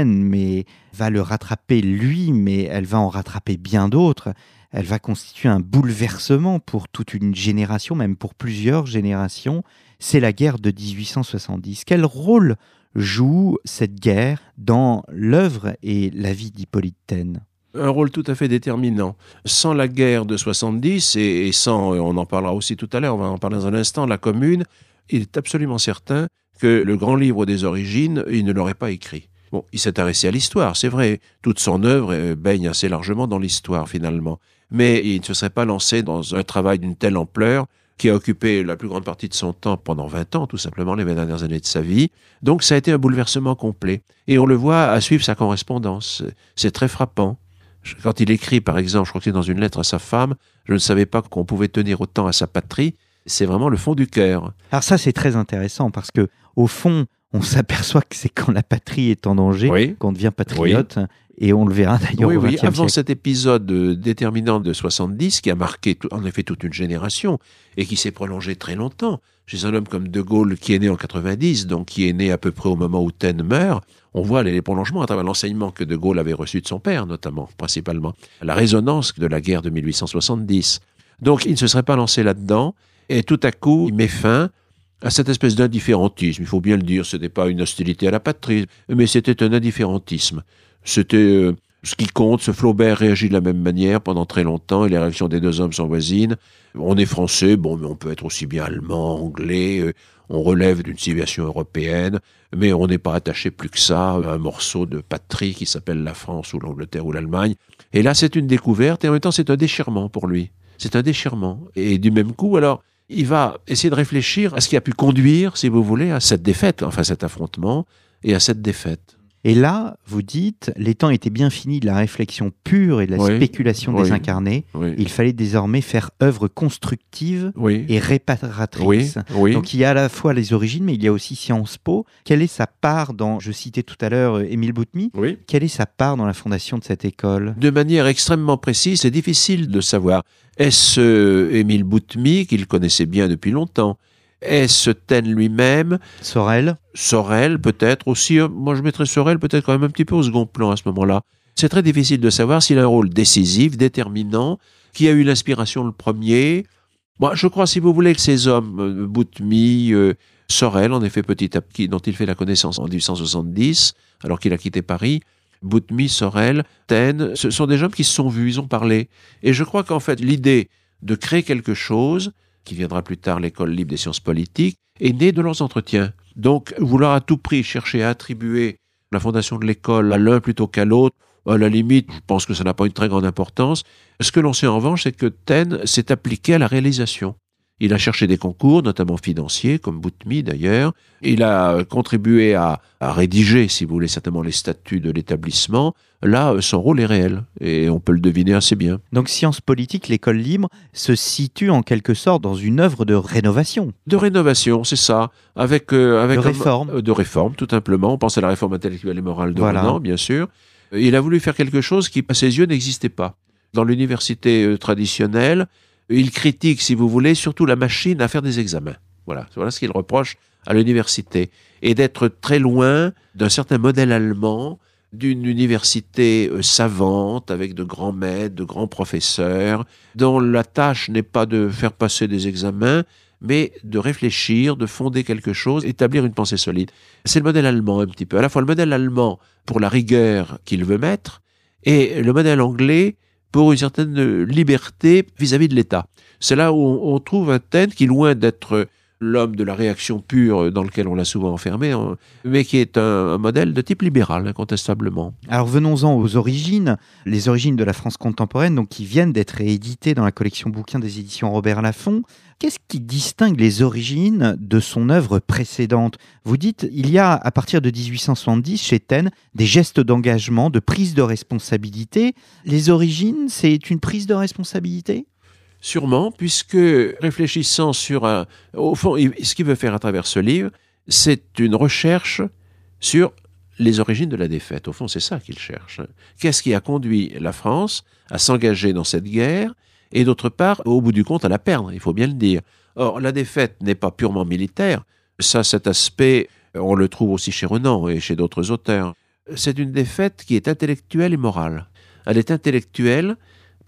Mais va le rattraper lui, mais elle va en rattraper bien d'autres. Elle va constituer un bouleversement pour toute une génération, même pour plusieurs générations. C'est la guerre de 1870. Quel rôle joue cette guerre dans l'œuvre et la vie d'Hippolyte Taine? Un rôle tout à fait déterminant. Sans la guerre de 70 et, sans, on en parlera aussi tout à l'heure, on va en parler dans un instant, la commune, il est absolument certain que le grand livre des origines, il ne l'aurait pas écrit. Bon, il s'est intéressé à l'histoire, c'est vrai. Toute son œuvre euh, baigne assez largement dans l'histoire, finalement. Mais il ne se serait pas lancé dans un travail d'une telle ampleur qui a occupé la plus grande partie de son temps pendant 20 ans, tout simplement les 20 dernières années de sa vie. Donc ça a été un bouleversement complet. Et on le voit à suivre sa correspondance. C'est très frappant. Quand il écrit, par exemple, je crois que c'est dans une lettre à sa femme, je ne savais pas qu'on pouvait tenir autant à sa patrie. C'est vraiment le fond du cœur. Alors ça, c'est très intéressant parce que, au fond, on s'aperçoit que c'est quand la patrie est en danger qu'on devient patriote. Et on le verra d'ailleurs oui, au oui. Avant siècle. cet épisode euh, déterminant de 70, qui a marqué en effet toute une génération et qui s'est prolongé très longtemps, chez un homme comme De Gaulle qui est né en 90, donc qui est né à peu près au moment où Taine meurt, on voit les prolongements à travers l'enseignement que De Gaulle avait reçu de son père, notamment, principalement. La résonance de la guerre de 1870. Donc il ne se serait pas lancé là-dedans, et tout à coup, il met fin à cette espèce d'indifférentisme. Il faut bien le dire, ce n'était pas une hostilité à la patrie, mais c'était un indifférentisme. C'était euh, ce qui compte. Ce Flaubert réagit de la même manière pendant très longtemps, et les réactions des deux hommes sont voisines. On est français, bon, mais on peut être aussi bien allemand, anglais, euh, on relève d'une civilisation européenne, mais on n'est pas attaché plus que ça à un morceau de patrie qui s'appelle la France ou l'Angleterre ou l'Allemagne. Et là, c'est une découverte, et en même temps, c'est un déchirement pour lui. C'est un déchirement. Et du même coup, alors, il va essayer de réfléchir à ce qui a pu conduire, si vous voulez, à cette défaite, enfin cet affrontement, et à cette défaite. Et là, vous dites, les temps étaient bien finis de la réflexion pure et de la Oui, spéculation oui, désincarnée. Oui. Il fallait désormais faire œuvre constructive et réparatrice. Donc il y a à la fois les origines, mais il y a aussi Sciences Po. Quelle est sa part dans, je citais tout à l'heure euh, Émile Boutmy, quelle est sa part dans la fondation de cette école? De manière extrêmement précise, c'est difficile de savoir. Est-ce euh, Émile Boutmy, qu'il connaissait bien depuis longtemps? Est-ce Taine lui-même? Sorel Sorel, peut-être aussi. euh, Moi, je mettrais Sorel peut-être quand même un petit peu au second plan à ce moment-là. C'est très difficile de savoir s'il a un rôle décisif, déterminant, qui a eu l'inspiration le premier. Moi, je crois, si vous voulez, que ces hommes, euh, Boutmy, euh, Sorel, en effet, petit à petit, dont il fait la connaissance en 1870, alors qu'il a quitté Paris, Boutmy, Sorel, Taine, ce sont des hommes qui se sont vus, ils ont parlé. Et je crois qu'en fait, l'idée de créer quelque chose, qui viendra plus tard l'école libre des sciences politiques, est née de leurs entretiens. Donc, vouloir à tout prix chercher à attribuer la fondation de l'école à l'un plutôt qu'à l'autre, à la limite, je pense que ça n'a pas une très grande importance. Ce que l'on sait en revanche, c'est que Taine s'est appliqué à la réalisation. Il a cherché des concours, notamment financiers, comme Boutmy d'ailleurs. Il a contribué à, rédiger, si vous voulez, certainement les statuts de l'établissement. Là, son rôle est réel et on peut le deviner assez bien. Donc, sciences politiques, l'école libre se situe en quelque sorte dans une œuvre de rénovation. De rénovation, c'est ça. Avec, euh, avec de réforme. Euh, de réforme, tout simplement. On pense à la réforme intellectuelle et morale de Renan, bien sûr. Il a voulu faire quelque chose qui, à ses yeux, n'existait pas. Dans l'université euh, traditionnelle, il critique, si vous voulez, surtout la machine à faire des examens. Voilà, ce qu'il reproche à l'université. Et d'être très loin d'un certain modèle allemand, d'une université euh, savante, avec de grands maîtres, de grands professeurs, dont la tâche n'est pas de faire passer des examens, mais de réfléchir, de fonder quelque chose, établir une pensée solide. C'est le modèle allemand un petit peu. À la fois le modèle allemand pour la rigueur qu'il veut mettre, et le modèle anglais pour une certaine liberté vis-à-vis de l'État. C'est là où on trouve un thème qui, loin d'être l'homme de la réaction pure dans lequel on l'a souvent enfermé, hein, mais qui est un, modèle de type libéral, incontestablement. Alors venons-en aux origines, les origines de la France contemporaine, donc qui viennent d'être rééditées dans la collection bouquins des éditions Robert Laffont. Qu'est-ce qui distingue les origines de son œuvre précédente? Vous dites, il y a à partir de 1870 chez Taine des gestes d'engagement, de prise de responsabilité. Les origines, c'est une prise de responsabilité? Sûrement, puisque réfléchissant sur un... Au fond, ce qu'il veut faire à travers ce livre, c'est une recherche sur les origines de la défaite. Au fond, c'est ça qu'il cherche. Qu'est-ce qui a conduit la France à s'engager dans cette guerre et d'autre part, au bout du compte, à la perdre, il faut bien le dire. Or, la défaite n'est pas purement militaire. Ça, cet aspect, on le trouve aussi chez Renan et chez d'autres auteurs. C'est une défaite qui est intellectuelle et morale. Elle est intellectuelle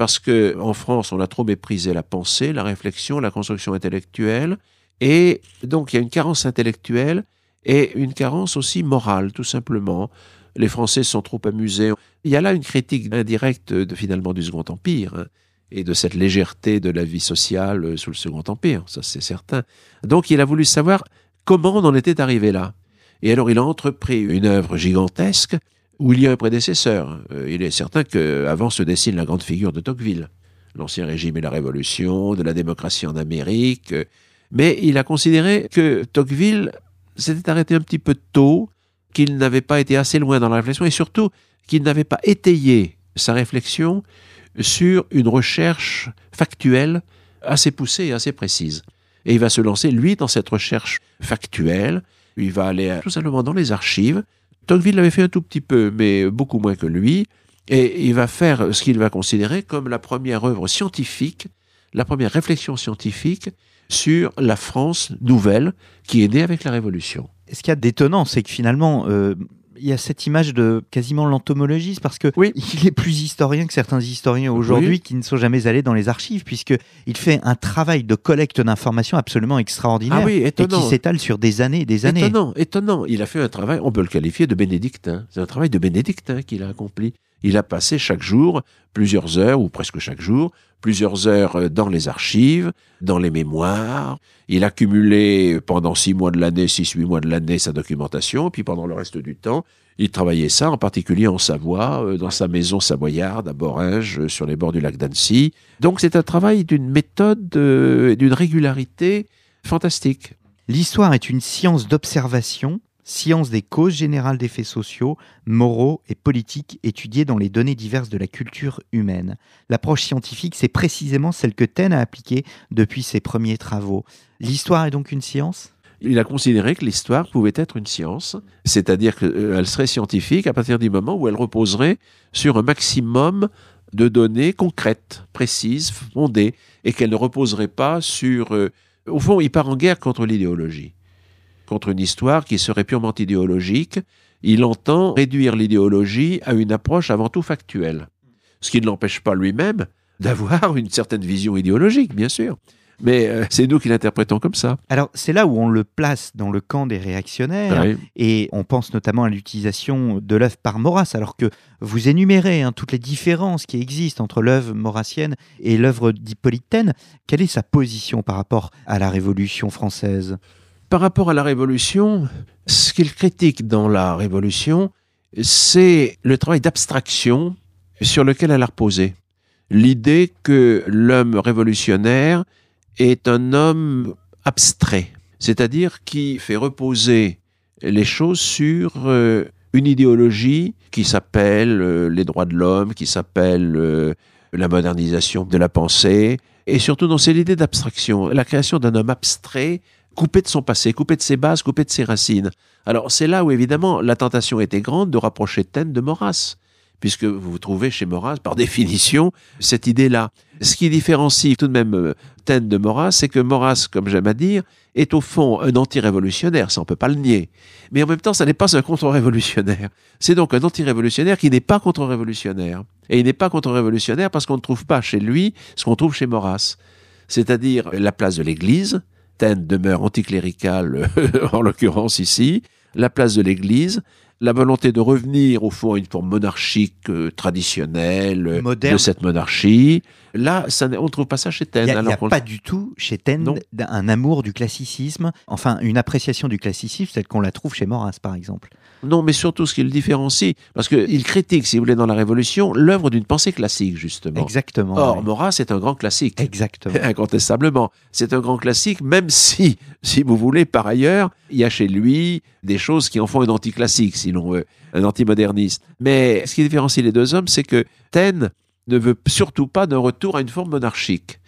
parce que en France, on a trop méprisé la pensée, la réflexion, la construction intellectuelle, et donc il y a une carence intellectuelle et une carence aussi morale, tout simplement. Les Français sont trop amusés. Il y a là une critique indirecte de, finalement du Second Empire. Hein, et de cette légèreté de la vie sociale sous le Second Empire, ça c'est certain. Donc il a voulu savoir comment on en était arrivé là. Et alors il a entrepris une œuvre gigantesque où il y a un prédécesseur. Euh, il est certain qu'avant se dessine la grande figure de Tocqueville, l'ancien régime et la révolution, de la démocratie en Amérique. Mais il a considéré que Tocqueville s'était arrêté un petit peu tôt, qu'il n'avait pas été assez loin dans la réflexion et surtout qu'il n'avait pas étayé sa réflexion sur une recherche factuelle assez poussée et assez précise. Et il va se lancer, lui, dans cette recherche factuelle. Il va aller tout simplement dans les archives Tocqueville l'avait fait un tout petit peu, mais beaucoup moins que lui, et il va faire ce qu'il va considérer comme la première œuvre scientifique, la première réflexion scientifique sur la France nouvelle qui est née avec la Révolution. Ce qu'il y a d'étonnant, c'est que finalement, euh, il y a cette image de quasiment l'entomologiste parce que oui. il est plus historien que certains historiens aujourd'hui qui ne sont jamais allés dans les archives puisque il fait un travail de collecte d'informations absolument extraordinaire ah et qui s'étale sur des années et des années. Étonnant, étonnant. Il a fait un travail, on peut le qualifier de bénédictin. C'est un travail de bénédictin qu'il a accompli. Il a passé chaque jour plusieurs heures, ou presque chaque jour, plusieurs heures euh, dans les archives, dans les mémoires. Il a cumulé pendant six mois de l'année, six, huit mois de l'année sa documentation, puis pendant le reste du temps, il travaillait ça, en particulier en Savoie, euh, dans sa maison savoyarde à Boringe, euh, sur les bords du lac d'Annecy. Donc c'est un travail d'une méthode et d'une régularité fantastique. L'histoire est une science d'observation science des causes générales des faits sociaux, moraux et politiques étudiés dans les données diverses de la culture humaine. L'approche scientifique, c'est précisément celle que Taine a appliquée depuis ses premiers travaux. L'histoire est donc une science? Il a considéré que l'histoire pouvait être une science, c'est-à-dire qu'elle serait scientifique à partir du moment où elle reposerait sur un maximum de données concrètes, précises, fondées, et qu'elle ne reposerait pas sur... Euh, au fond, il part en guerre contre l'idéologie contre une histoire qui serait purement idéologique. Il entend réduire l'idéologie à une approche avant tout factuelle. Ce qui ne l'empêche pas lui-même d'avoir une certaine vision idéologique, bien sûr. Mais euh, c'est nous qui l'interprétons comme ça. Alors c'est là où on le place dans le camp des réactionnaires et on pense notamment à l'utilisation de l'œuvre par Maurras, alors que vous énumérez hein, toutes les différences qui existent entre l'œuvre maurassienne et l'œuvre d'Hippolyte Taine. Quelle est sa position par rapport à la Révolution française? Par rapport à la Révolution, ce qu'il critique dans la Révolution, c'est le travail d'abstraction sur lequel elle a reposé. L'idée que l'homme révolutionnaire est un homme abstrait, c'est-à-dire qui fait reposer les choses sur euh, une idéologie qui s'appelle euh, les droits de l'homme, qui s'appelle euh, la modernisation de la pensée, et surtout dans cette idée d'abstraction, la création d'un homme abstrait, coupé de son passé, coupé de ses bases, coupé de ses racines. Alors c'est là où évidemment la tentation était grande de rapprocher Taine de Maurras, puisque vous trouvez chez Maurras, par définition, cette idée-là. Ce qui différencie tout de même Taine de Maurras, c'est que Maurras, comme j'aime à dire, est au fond un anti-révolutionnaire, ça on peut pas le nier. Mais en même temps, ça n'est pas un contre-révolutionnaire. C'est donc un anti-révolutionnaire qui n'est pas contre-révolutionnaire. Et il n'est pas contre-révolutionnaire parce qu'on ne trouve pas chez lui ce qu'on trouve chez Maurras. C'est-à-dire la place de l'Église, Taine demeure anticléricale en l'occurrence ici, la place de l'Église, la volonté de revenir au fond à une forme monarchique euh, traditionnelle euh, Moderne. de cette monarchie. Là, ça, on ne trouve pas ça chez Il Taine. n'y a, alors pas du tout chez Taine un amour du classicisme, enfin une appréciation du classicisme telle qu'on la trouve chez Maurras par exemple. Non, mais surtout ce qui le différencie, parce qu'il critique, si vous voulez, dans la Révolution, l'œuvre d'une pensée classique, justement. Exactement. Or, oui. Maurras est un grand classique. Exactement. Incontestablement. C'est un grand classique, même si, si vous voulez, par ailleurs, il y a chez lui des choses qui en font un anticlassique, si l'on veut, un antimoderniste. Mais ce qui différencie les deux hommes, c'est que Taine ne veut surtout pas d'un retour à une forme monarchique.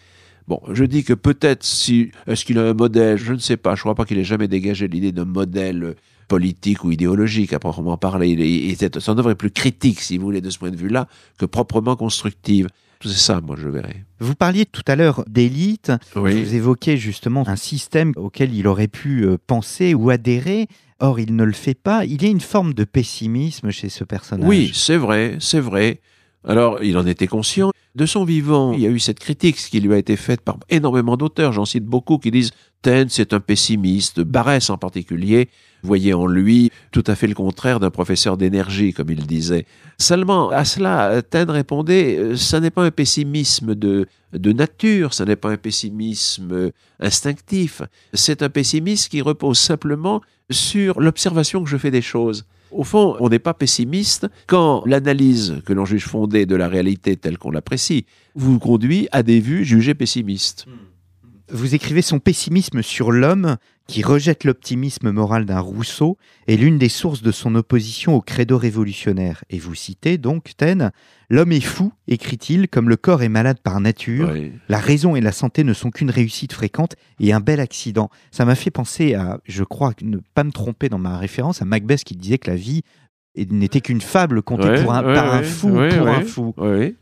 Bon, je dis que peut-être si, est-ce qu'il a un modèle, je ne sais pas, je crois pas qu'il ait jamais dégagé l'idée d'un modèle politique ou idéologique à proprement parler. Il il était- son œuvre est plus critique, si vous voulez, de ce point de vue-là, que proprement constructive. C'est ça, moi, je verrais. Vous parliez tout à l'heure d'élite. Oui. Vous évoquez justement un système auquel il aurait pu euh, penser ou adhérer. Or, il ne le fait pas. Il y a une forme de pessimisme chez ce personnage. Oui, c'est vrai, c'est vrai. Alors, il en était conscient. De son vivant, il y a eu cette critique ce qui lui a été faite par énormément d'auteurs. J'en cite beaucoup qui disent Taine, c'est un pessimiste. Barès en particulier voyait en lui tout à fait le contraire d'un professeur d'énergie, comme il disait. Seulement, à cela, Taine répondait euh, ça n'est pas un pessimisme de, de nature, ça n'est pas un pessimisme euh, instinctif. C'est un pessimisme qui repose simplement sur l'observation que je fais des choses. Au fond, on n'est pas pessimiste quand l'analyse que l'on juge fondée de la réalité telle qu'on l'apprécie vous conduit à des vues jugées pessimistes. Vous écrivez son pessimisme sur l'homme qui rejette l'optimisme moral d'un Rousseau est l'une des sources de son opposition au credo révolutionnaire. Et vous citez donc Taine L'homme est fou, écrit-il, comme le corps est malade par nature. Oui. La raison et la santé ne sont qu'une réussite fréquente et un bel accident. Ça m'a fait penser à, je crois, ne pas me tromper dans ma référence, à Macbeth qui disait que la vie n'était qu'une fable contée Ouais, pour un, ouais, par un fou, pour un fou.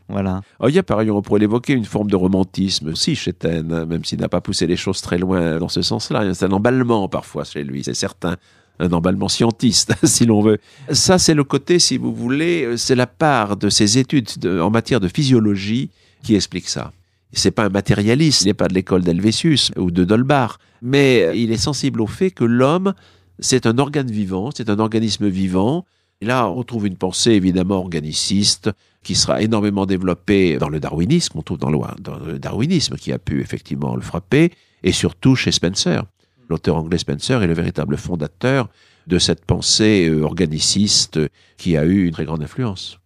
Voilà. Oh, il y a par ailleurs, on pourrait l'évoquer, une forme de romantisme aussi chez Taine, hein, même s'il n'a pas poussé les choses très loin dans ce sens-là. C'est un emballement parfois chez lui, c'est certain. Un emballement scientiste, si l'on veut. Ça, c'est le côté, si vous voulez, euh, c'est la part de ses études de- en matière de physiologie qui explique ça. C'est pas un matérialiste, il n'est pas de l'école d'Helvétius ou de Dolbar, mais il est sensible au fait que l'homme, c'est un organe vivant, c'est un organisme vivant. Et là, on trouve une pensée évidemment organiciste qui sera énormément développée dans le darwinisme, on trouve dans le, dans le darwinisme qui a pu effectivement le frapper, et surtout chez Spencer. L'auteur anglais Spencer est le véritable fondateur de cette pensée euh, organiciste qui a eu une très grande influence.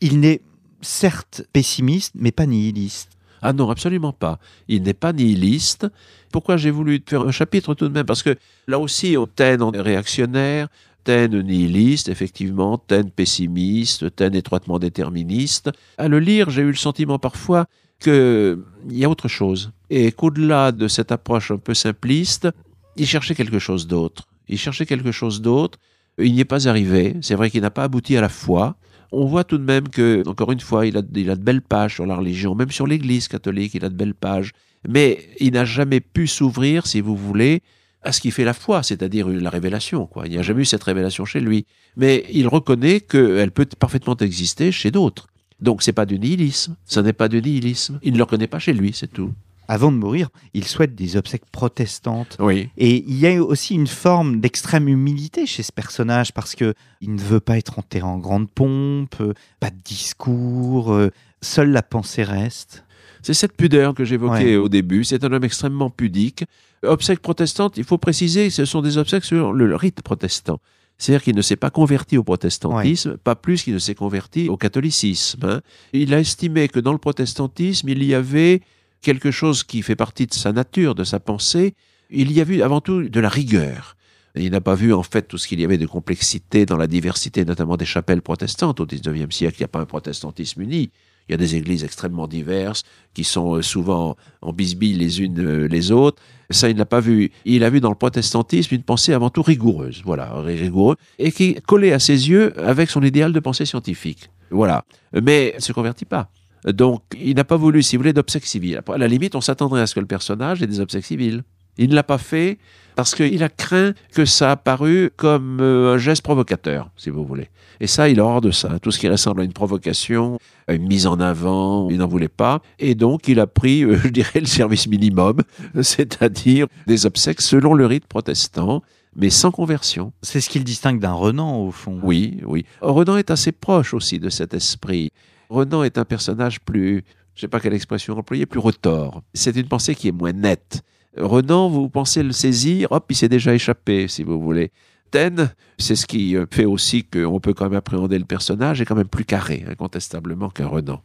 Il n'est certes pessimiste, mais pas nihiliste. Ah non, absolument pas. Il n'est pas nihiliste. Pourquoi j'ai voulu faire un chapitre tout de même? Parce que là aussi, on Taine en réactionnaire, Taine nihiliste, effectivement, Taine pessimiste, Taine étroitement déterministe. À le lire, j'ai eu le sentiment parfois qu'il y a autre chose. Et qu'au-delà de cette approche un peu simpliste, il cherchait quelque chose d'autre. Il cherchait quelque chose d'autre. Il n'y est pas arrivé. C'est vrai qu'il n'a pas abouti à la foi. On voit tout de même que, encore une fois, il a, il a de belles pages sur la religion, même sur l'Église catholique, il a de belles pages. Mais il n'a jamais pu s'ouvrir, si vous voulez, à ce qui fait la foi, c'est-à-dire la révélation. Quoi. Il n'y a jamais eu cette révélation chez lui. Mais il reconnaît qu'elle peut parfaitement exister chez d'autres. Donc c'est pas du nihilisme, ce n'est pas du nihilisme. Il ne le reconnaît pas chez lui, c'est tout. Avant de mourir, il souhaite des obsèques protestantes. Oui. Et il y a aussi une forme d'extrême humilité chez ce personnage parce que il ne veut pas être enterré en grande pompe, euh, pas de discours, euh, seule la pensée reste. C'est cette pudeur que j'évoquais Ouais. au début. C'est un homme extrêmement pudique. Obsèques protestantes, il faut préciser, ce sont des obsèques sur le rite protestant. C'est-à-dire qu'il ne s'est pas converti au protestantisme, pas plus qu'il ne s'est converti au catholicisme. hein. Il a estimé que dans le protestantisme, il y avait quelque chose qui fait partie de sa nature, de sa pensée. Il y a vu avant tout de la rigueur. Il n'a pas vu en fait tout ce qu'il y avait de complexité dans la diversité, notamment des chapelles protestantes au XIXe siècle. Il n'y a pas un protestantisme uni. Il y a des églises extrêmement diverses qui sont euh, souvent en bisbille les unes euh, les autres. Ça, il n'a pas vu. Il a vu dans le protestantisme une pensée avant tout rigoureuse, voilà, rigoureuse, et qui collait à ses yeux avec son idéal de pensée scientifique. Voilà. Mais il ne se convertit pas. Donc, il n'a pas voulu, si vous voulez, d'obsèques civiles. À la limite, on s'attendrait à ce que le personnage ait des obsèques civiles. Il ne l'a pas fait parce qu'il a craint que ça apparu comme euh, un geste provocateur, si vous voulez. Et ça, il a hors de ça. Tout ce qui ressemble à une provocation, à une mise en avant, il n'en voulait pas. Et donc, il a pris, euh, je dirais, le service minimum, c'est-à-dire des obsèques selon le rite protestant mais sans conversion. C'est ce qu'il distingue d'un Renan, au fond. Oui, oui. Renan est assez proche aussi de cet esprit. Renan est un personnage plus, je ne sais pas quelle expression employer, plus retors. C'est une pensée qui est moins nette. Renan, vous pensez le saisir, hop, il s'est déjà échappé, si vous voulez. Taine, c'est ce qui euh, fait aussi qu'on peut quand même appréhender le personnage, est quand même plus carré, incontestablement, qu'un Renan.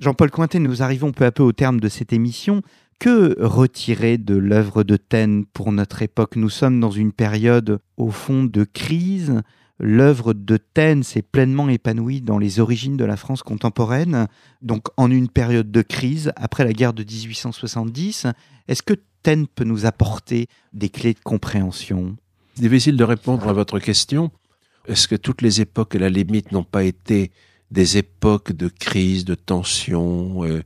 Jean-Paul Cointet, nous arrivons peu à peu au terme de cette émission. Que retirer de l'œuvre de Taine pour notre époque? Nous sommes dans une période, au fond, de crise. L'œuvre de Taine s'est pleinement épanouie dans les origines de la France contemporaine, donc en une période de crise, après la guerre de 1870. Est-ce que Taine peut nous apporter des clés de compréhension C'est difficile de répondre à votre question. Est-ce que toutes les époques, à la limite, n'ont pas été des époques de crise, de tension euh,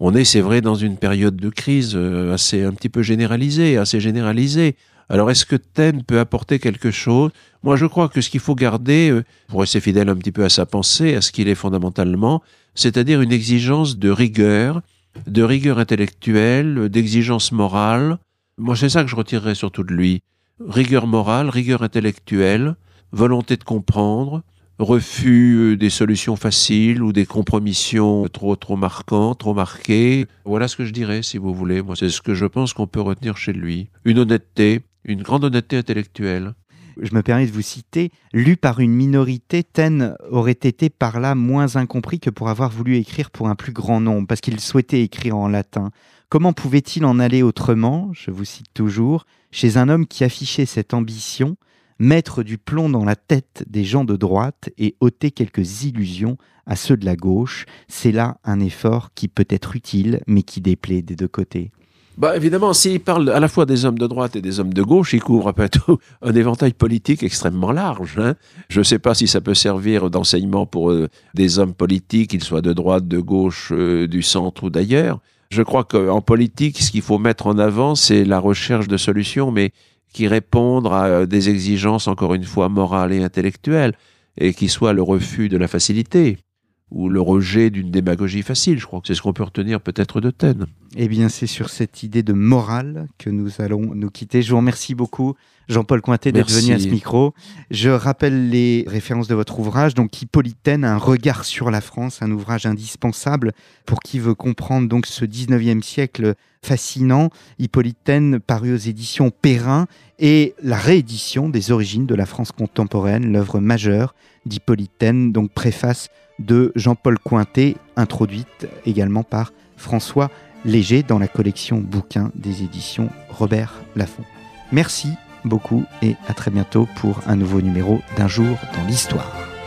On est, c'est vrai, dans une période de crise euh, assez un petit peu généralisée, assez généralisée. Alors, est-ce que Taine peut apporter quelque chose? Moi, je crois que ce qu'il faut garder, euh, pour rester fidèle un petit peu à sa pensée, à ce qu'il est fondamentalement, c'est-à-dire une exigence de rigueur, de rigueur intellectuelle, d'exigence morale. Moi, c'est ça que je retirerais surtout de lui. Rigueur morale, rigueur intellectuelle, volonté de comprendre, refus euh, des solutions faciles ou des compromissions trop trop marquantes, trop marquées. Voilà ce que je dirais, si vous voulez. Moi, c'est ce que je pense qu'on peut retenir chez lui. Une honnêteté, une grande honnêteté intellectuelle je me permets de vous citer, lu par une minorité, Taine aurait été par là moins incompris que pour avoir voulu écrire pour un plus grand nombre, parce qu'il souhaitait écrire en latin. Comment pouvait-il en aller autrement, je vous cite toujours, chez un homme qui affichait cette ambition, mettre du plomb dans la tête des gens de droite et ôter quelques illusions à ceux de la gauche, c'est là un effort qui peut être utile, mais qui déplaît des deux côtés. Bah, évidemment, s'il parle à la fois des hommes de droite et des hommes de gauche, il couvre un tout un éventail politique extrêmement large. Hein. Je ne sais pas si ça peut servir d'enseignement pour euh, des hommes politiques, qu'ils soient de droite, de gauche, euh, du centre ou d'ailleurs. Je crois qu'en politique, ce qu'il faut mettre en avant, c'est la recherche de solutions, mais qui répondent à euh, des exigences, encore une fois, morales et intellectuelles, et qui soient le refus de la facilité ou le rejet d'une démagogie facile. Je crois que c'est ce qu'on peut retenir peut-être de Taine. Eh bien, c'est sur cette idée de morale que nous allons nous quitter. Je vous remercie beaucoup, Jean-Paul Cointet, d'être venu à ce micro. Je rappelle les références de votre ouvrage. Donc, Hippolytaine, un regard sur la France, un ouvrage indispensable pour qui veut comprendre donc ce 19e siècle fascinant. Hippolytaine, paru aux éditions Perrin, et la réédition des origines de la France contemporaine, l'œuvre majeure d'Hippolytaine, donc préface de Jean-Paul Cointet, introduite également par François Léger dans la collection bouquins des éditions Robert Laffont. Merci beaucoup et à très bientôt pour un nouveau numéro d'un jour dans l'histoire.